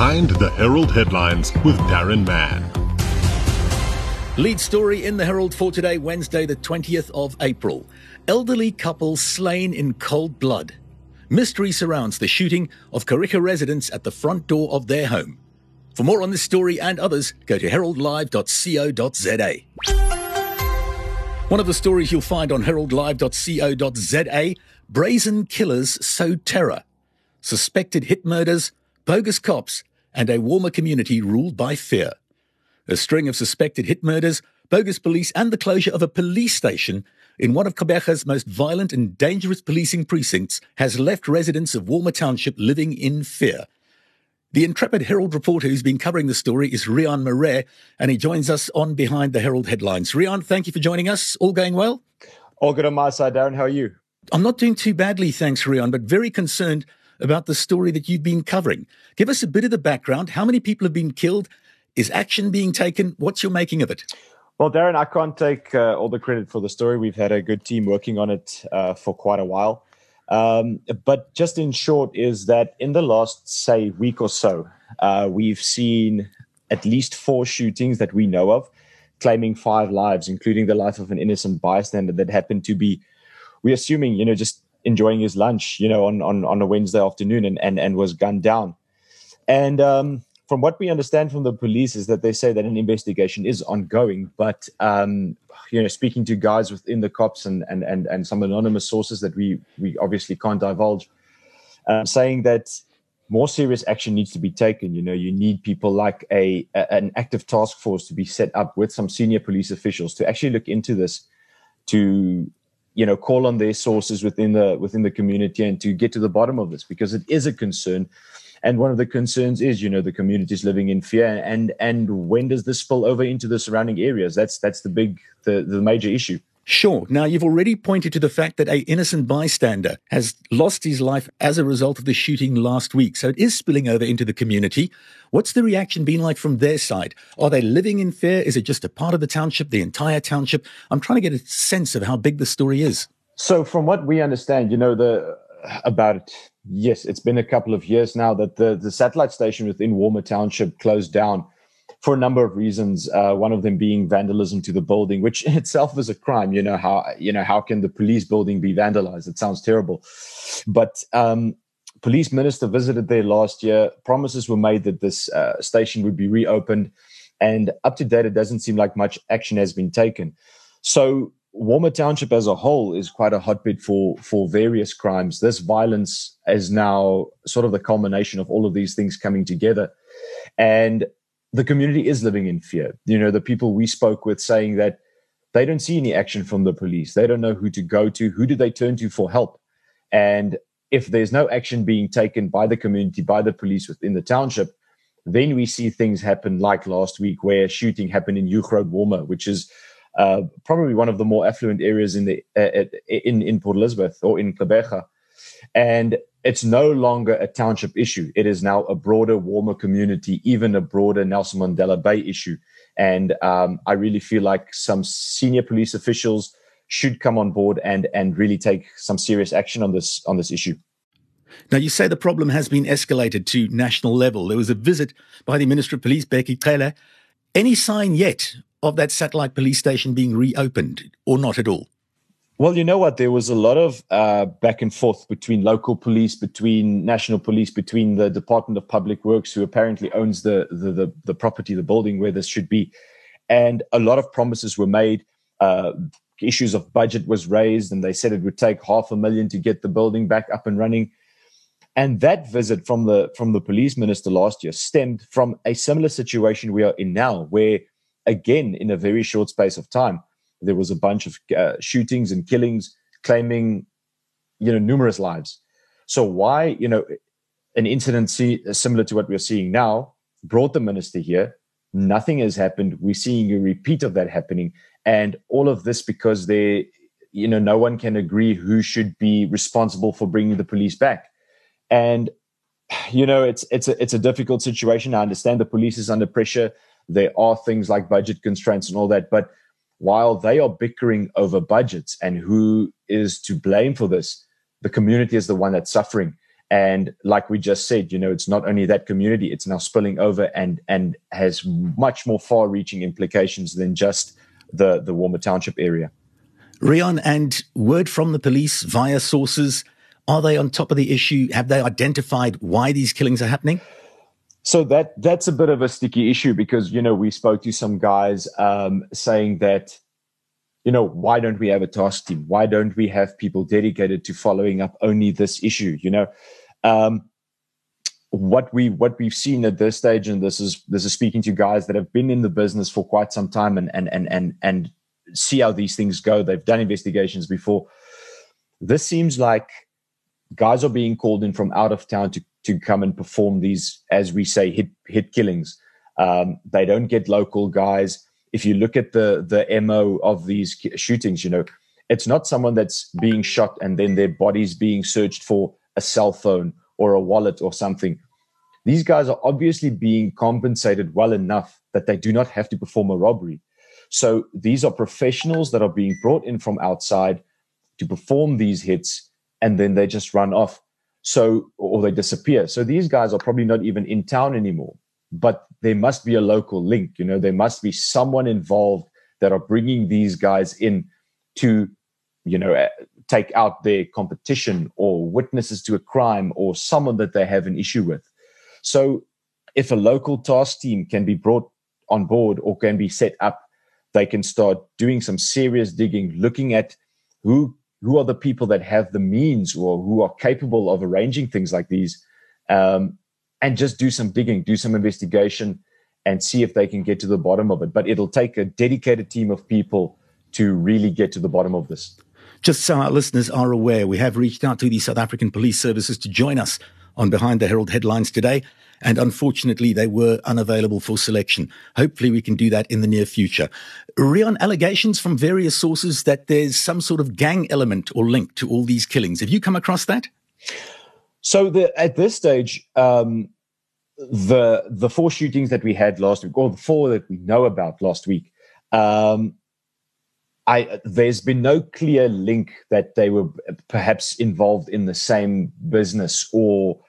Behind the Herald headlines with Darren Mann. Lead story in the Herald for today, Wednesday, the 20th of April. Elderly couple slain in cold blood. Mystery surrounds the shooting of Kariega residents at the front door of their home. For more on this story and others, go to heraldlive.co.za. One of the stories you'll find on heraldlive.co.za brazen killers sow terror, suspected hit murders, bogus cops, and a Walmer community ruled by fear. A string of suspected hit murders, bogus police, and the closure of a police station in one of Gqeberha's most violent and dangerous policing precincts has left residents of Walmer Township living in fear. The intrepid Herald reporter who's been covering the story is Rian Marais, and he joins us on Behind the Herald headlines. Rian, thank you for joining us. All going well? All good on my side, Darren. How are you? I'm not doing too badly, thanks, Rian, but very concerned about the story that you've been covering. Give us a bit of the background. How many people have been killed? Is action being taken? What's your making of it? Well, Darren, I can't take uh, all the credit for the story. We've had a good team working on it uh, for quite a while. Um, but just in short, is that in the last, say, week or so, uh, we've seen at least four shootings that we know of, claiming five lives, including the life of an innocent bystander that happened to be, we're assuming, you know, just enjoying his lunch, you know, on, on, on a Wednesday afternoon and, and, and was gunned down. And um, from what we understand from the police is that they say that an investigation is ongoing, but um, you know, speaking to guys within the cops and and and, and some anonymous sources that we we obviously can't divulge, um, saying that more serious action needs to be taken. You know, you need people like a, a an active task force to be set up with some senior police officials to actually look into this, to you know call on their sources within the within the community and to get to the bottom of this because it is a concern. And one of the concerns is you know the communities living in fear. And and when does this spill over into the surrounding areas? That's that's the big the the major issue Sure. Now, you've already pointed to the fact that a innocent bystander has lost his life as a result of the shooting last week. So it is spilling over into the community. What's the reaction been like from their side? Are they living in fear? Is it just a part of the township, the entire township? I'm trying to get a sense of how big the story is. So, from what we understand, you know, the about it, yes, it's been a couple of years now that the the satellite station within Walmer Township closed down for a number of reasons. Uh, one of them being vandalism to the building, which in itself is a crime. You know how you know how can the police building be vandalized? It sounds terrible, but um, police minister visited there last year. Promises were made that this uh, station would be reopened, and up to date, it doesn't seem like much action has been taken. So Walmer Township as a whole is quite a hotbed for for various crimes. This violence is now sort of the culmination of all of these things coming together, and the community is living in fear. You know, the people we spoke with saying that they don't see any action from the police. They don't know who to go to. Who do they turn to for help? And if there's no action being taken by the community, by the police within the township, then we see things happen like last week where shooting happened in Hooggroot Walmer, which is uh, probably one of the more affluent areas in the uh, in in Port Elizabeth or in Gqeberha. And it's no longer a township issue. It is now a broader, Walmer community, even a broader Nelson Mandela Bay issue. And um, I really feel like some senior police officials should come on board and and really take some serious action on this on this issue. Now, you say the problem has been escalated to national level. There was a visit by the Minister of Police, Bheki Cele. Any sign yet of that satellite police station being reopened or not at all? Well, you know what? There was a lot of uh, back and forth between local police, between national police, between the Department of Public Works, who apparently owns the the the, the property, the building where this should be, and a lot of promises were made. Uh, issues of budget was raised, and they said it would take half a million to get the building back up and running. And that visit from the from the police minister last year stemmed from a similar situation we are in now, where again in a very short space of time there was a bunch of uh, shootings and killings claiming you know numerous lives. So why you know an incident see, similar to what we're seeing now brought the minister here. Nothing has happened. We're seeing a repeat of that happening. And all of this because they you know no one can agree who should be responsible for bringing the police back. And you know it's it's a it's a difficult situation. I understand the police is under pressure. There are things like budget constraints and all that. But while they are bickering over budgets and who is to blame for this, the community is the one that's suffering. And like we just said, you know, it's not only that community, it's now spilling over and and has much more far-reaching implications than just the the Walmer Township area. Rian, and word from the police via sources, are they on top of the issue? Have they identified why these killings are happening? So that that's a bit of a sticky issue because you know we spoke to some guys um, saying that you know why don't we have a task team? Why don't we have people dedicated to following up only this issue? You know, um, what we what we've seen at this stage, and this is this is speaking to guys that have been in the business for quite some time and and and and and see how these things go. They've done investigations before. This seems like guys are being called in from out of town to to come and perform these, as we say, hit hit killings. Um, they don't get local guys. If you look at the the mo of these shootings, you know, it's not someone that's being shot and then their body's being searched for a cell phone or a wallet or something. These guys are obviously being compensated well enough that they do not have to perform a robbery. So these are professionals that are being brought in from outside to perform these hits and then they just run off. So, or they disappear. So these guys are probably not even in town anymore, but there must be a local link. You know, there must be someone involved that are bringing these guys in to, you know, eh, take out their competition or witnesses to a crime or someone that they have an issue with. So if a local task team can be brought on board or can be set up, they can start doing some serious digging, looking at who who are the people that have the means or who are capable of arranging things like these um, and just do some digging do some investigation and see if they can get to the bottom of it. But it'll take a dedicated team of people to really get to the bottom of this. Just so our listeners are aware we have reached out to the south african police services to join us on behind the herald headlines today and unfortunately they were unavailable for selection. Hopefully we can do that in the near future. Rian, allegations from various sources that there's some sort of gang element or link to all these killings. Have you come across that? So the, at this stage, um, the the four shootings that we had last week, or the four that we know about last week, um, I, there's been no clear link that they were perhaps involved in the same business or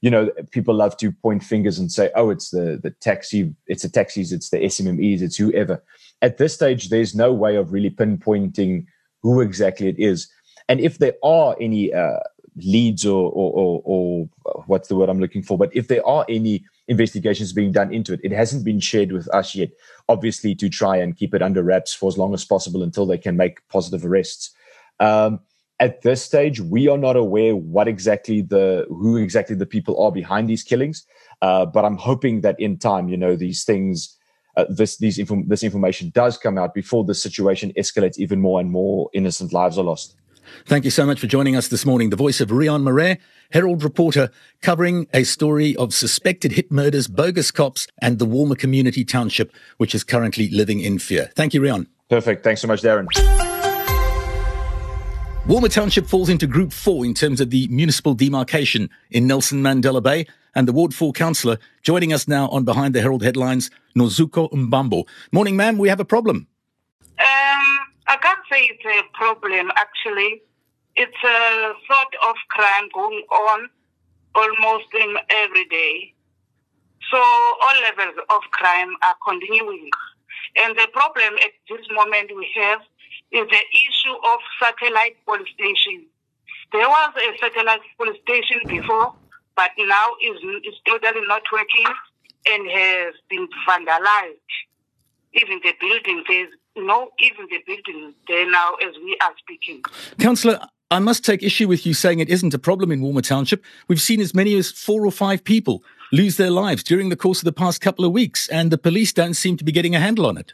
you know, people love to point fingers and say, "Oh, it's the the taxi, it's the taxis, it's the SMMEs, it's whoever." At this stage, there's no way of really pinpointing who exactly it is, and if there are any uh, leads or, or, or, or what's the word I'm looking for, but if there are any investigations being done into it, it hasn't been shared with us yet. Obviously, to try and keep it under wraps for as long as possible until they can make positive arrests. Um, at this stage, we are not aware what exactly the who exactly the people are behind these killings. Uh, but I'm hoping that in time, you know, these things, uh, this these inform- this information does come out before the situation escalates even more and more innocent lives are lost. Thank you so much for joining us this morning. The voice of Rian Marais, Herald reporter, covering a story of suspected hit murders, bogus cops, and the Walmer Community Township, which is currently living in fear. Thank you, Rian. Perfect. Thanks so much, Darren. Walmer Township falls into Group 4 in terms of the municipal demarcation in Nelson Mandela Bay. And the Ward 4 councillor joining us now on Behind the Herald headlines, Nozuko Mbambo. Morning, ma'am. We have a problem. Um, I can't say it's a problem, actually. It's a sort of crime going on almost every day. So all levels of crime are continuing. And the problem at this moment we have is the issue of satellite police station. There was a satellite police station before, but now is is totally not working and has been vandalized. Even the building, there's no even the building there now as we are speaking. Councillor, I must take issue with you saying it isn't a problem in Walmer Township. We've seen as many as four or five people lose their lives during the course of the past couple of weeks, and the police don't seem to be getting a handle on it.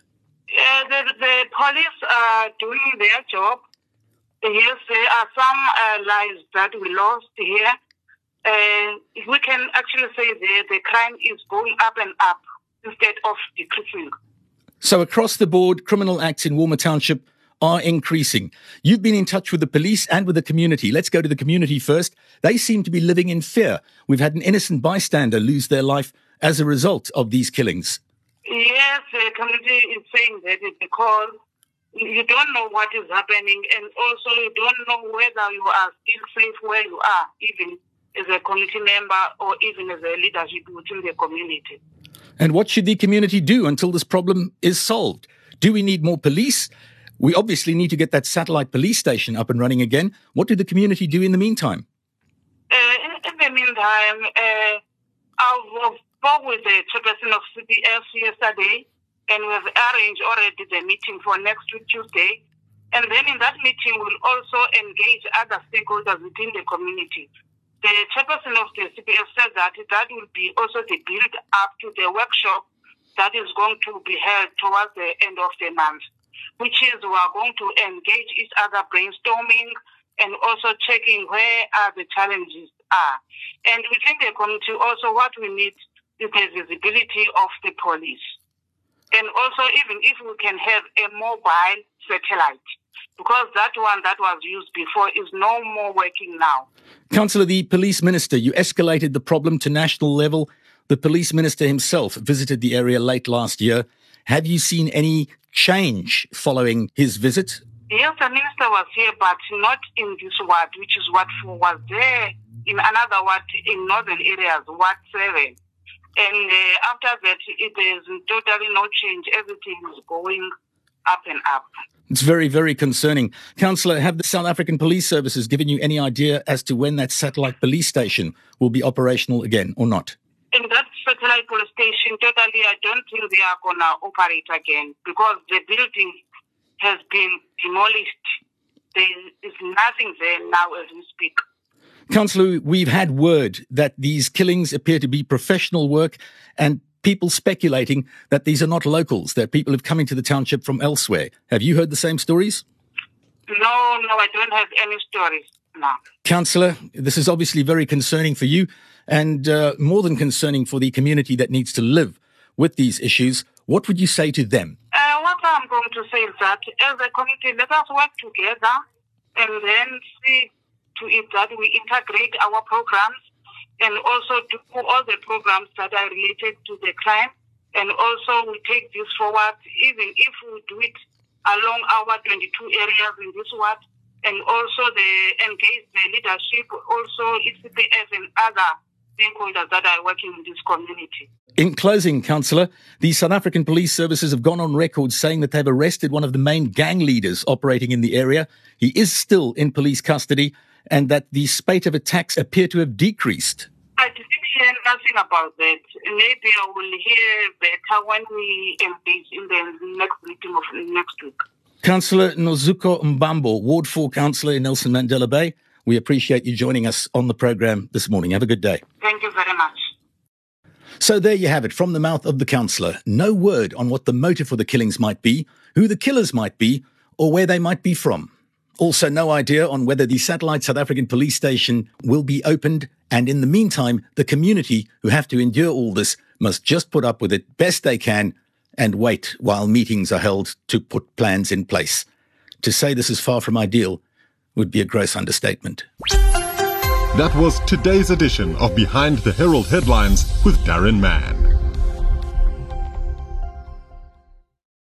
The, the police are doing their job. Yes, there are some uh, lives that we lost here. Uh, we can actually say the, the crime is going up and up instead of decreasing. So, across the board, criminal acts in Walmer Township are increasing. You've been in touch with the police and with the community. Let's go to the community first. They seem to be living in fear. We've had an innocent bystander lose their life as a result of these killings. Yes, the community is saying that it's because you don't know what is happening, and also you don't know whether you are still safe where you are, even as a community member or even as a leadership within the community. And what should the community do until this problem is solved? Do we need more police? We obviously need to get that satellite police station up and running again. What do the community do in the meantime? Uh, in, in, the meantime, uh, I spoke with the chairperson of CPS yesterday, and we've arranged already the meeting for next week, Tuesday. And then in that meeting, we'll also engage other stakeholders within the community. The chairperson of the CPS said that that will be also the build up to the workshop that is going to be held towards the end of the month, which is we are going to engage each other brainstorming and also checking where are the challenges are. And within the community also what we need the visibility of the police. And also even if we can have a mobile satellite, because that one that was used before is no more working now. Councillor, the police minister, you escalated the problem to national level. The police minister himself visited the area late last year. Have you seen any change following his visit? Yes, the minister was here, but not in this ward, which is what was there in another ward in northern areas, Ward 7. And uh, after that, it is totally no change. Everything is going up and up. It's very, very concerning. Councillor, have the South African Police Services given you any idea as to when that satellite police station will be operational again or not? In that satellite police station, totally, I don't think they are going to operate again because the building has been demolished. There is nothing there now as we speak. Councillor, we've had word that these killings appear to be professional work and people speculating that these are not locals, that people have come into the township from elsewhere. Have you heard the same stories? No, no, I don't have any stories. No. Councillor, this is obviously very concerning for you and uh, more than concerning for the community that needs to live with these issues. What would you say to them? Uh, what I'm going to say is that as a community, let us work together and then see to it that we integrate our programs and also do all the programs that are related to the crime. And also we take this forward, even if we do it along our 22 areas in this ward, and also the engage the leadership, also ECPS and other stakeholders that are working in this community. In closing, Councillor, the South African Police Services have gone on record saying that they've arrested one of the main gang leaders operating in the area. He is still in police custody and that the spate of attacks appear to have decreased. I didn't hear nothing about that. Maybe I will hear better when we engage in the next meeting of next week. Councillor Nozuko Mbambo, Ward 4 Councillor in Nelson Mandela Bay, we appreciate you joining us on the program this morning. Have a good day. Thank you very much. So there you have it from the mouth of the councillor. No word on what the motive for the killings might be, who the killers might be, or where they might be from. Also, no idea on whether the satellite South African police station will be opened. And in the meantime, the community who have to endure all this must just put up with it best they can and wait while meetings are held to put plans in place. To say this is far from ideal would be a gross understatement. That was today's edition of Behind the Herald Headlines with Darren Mann.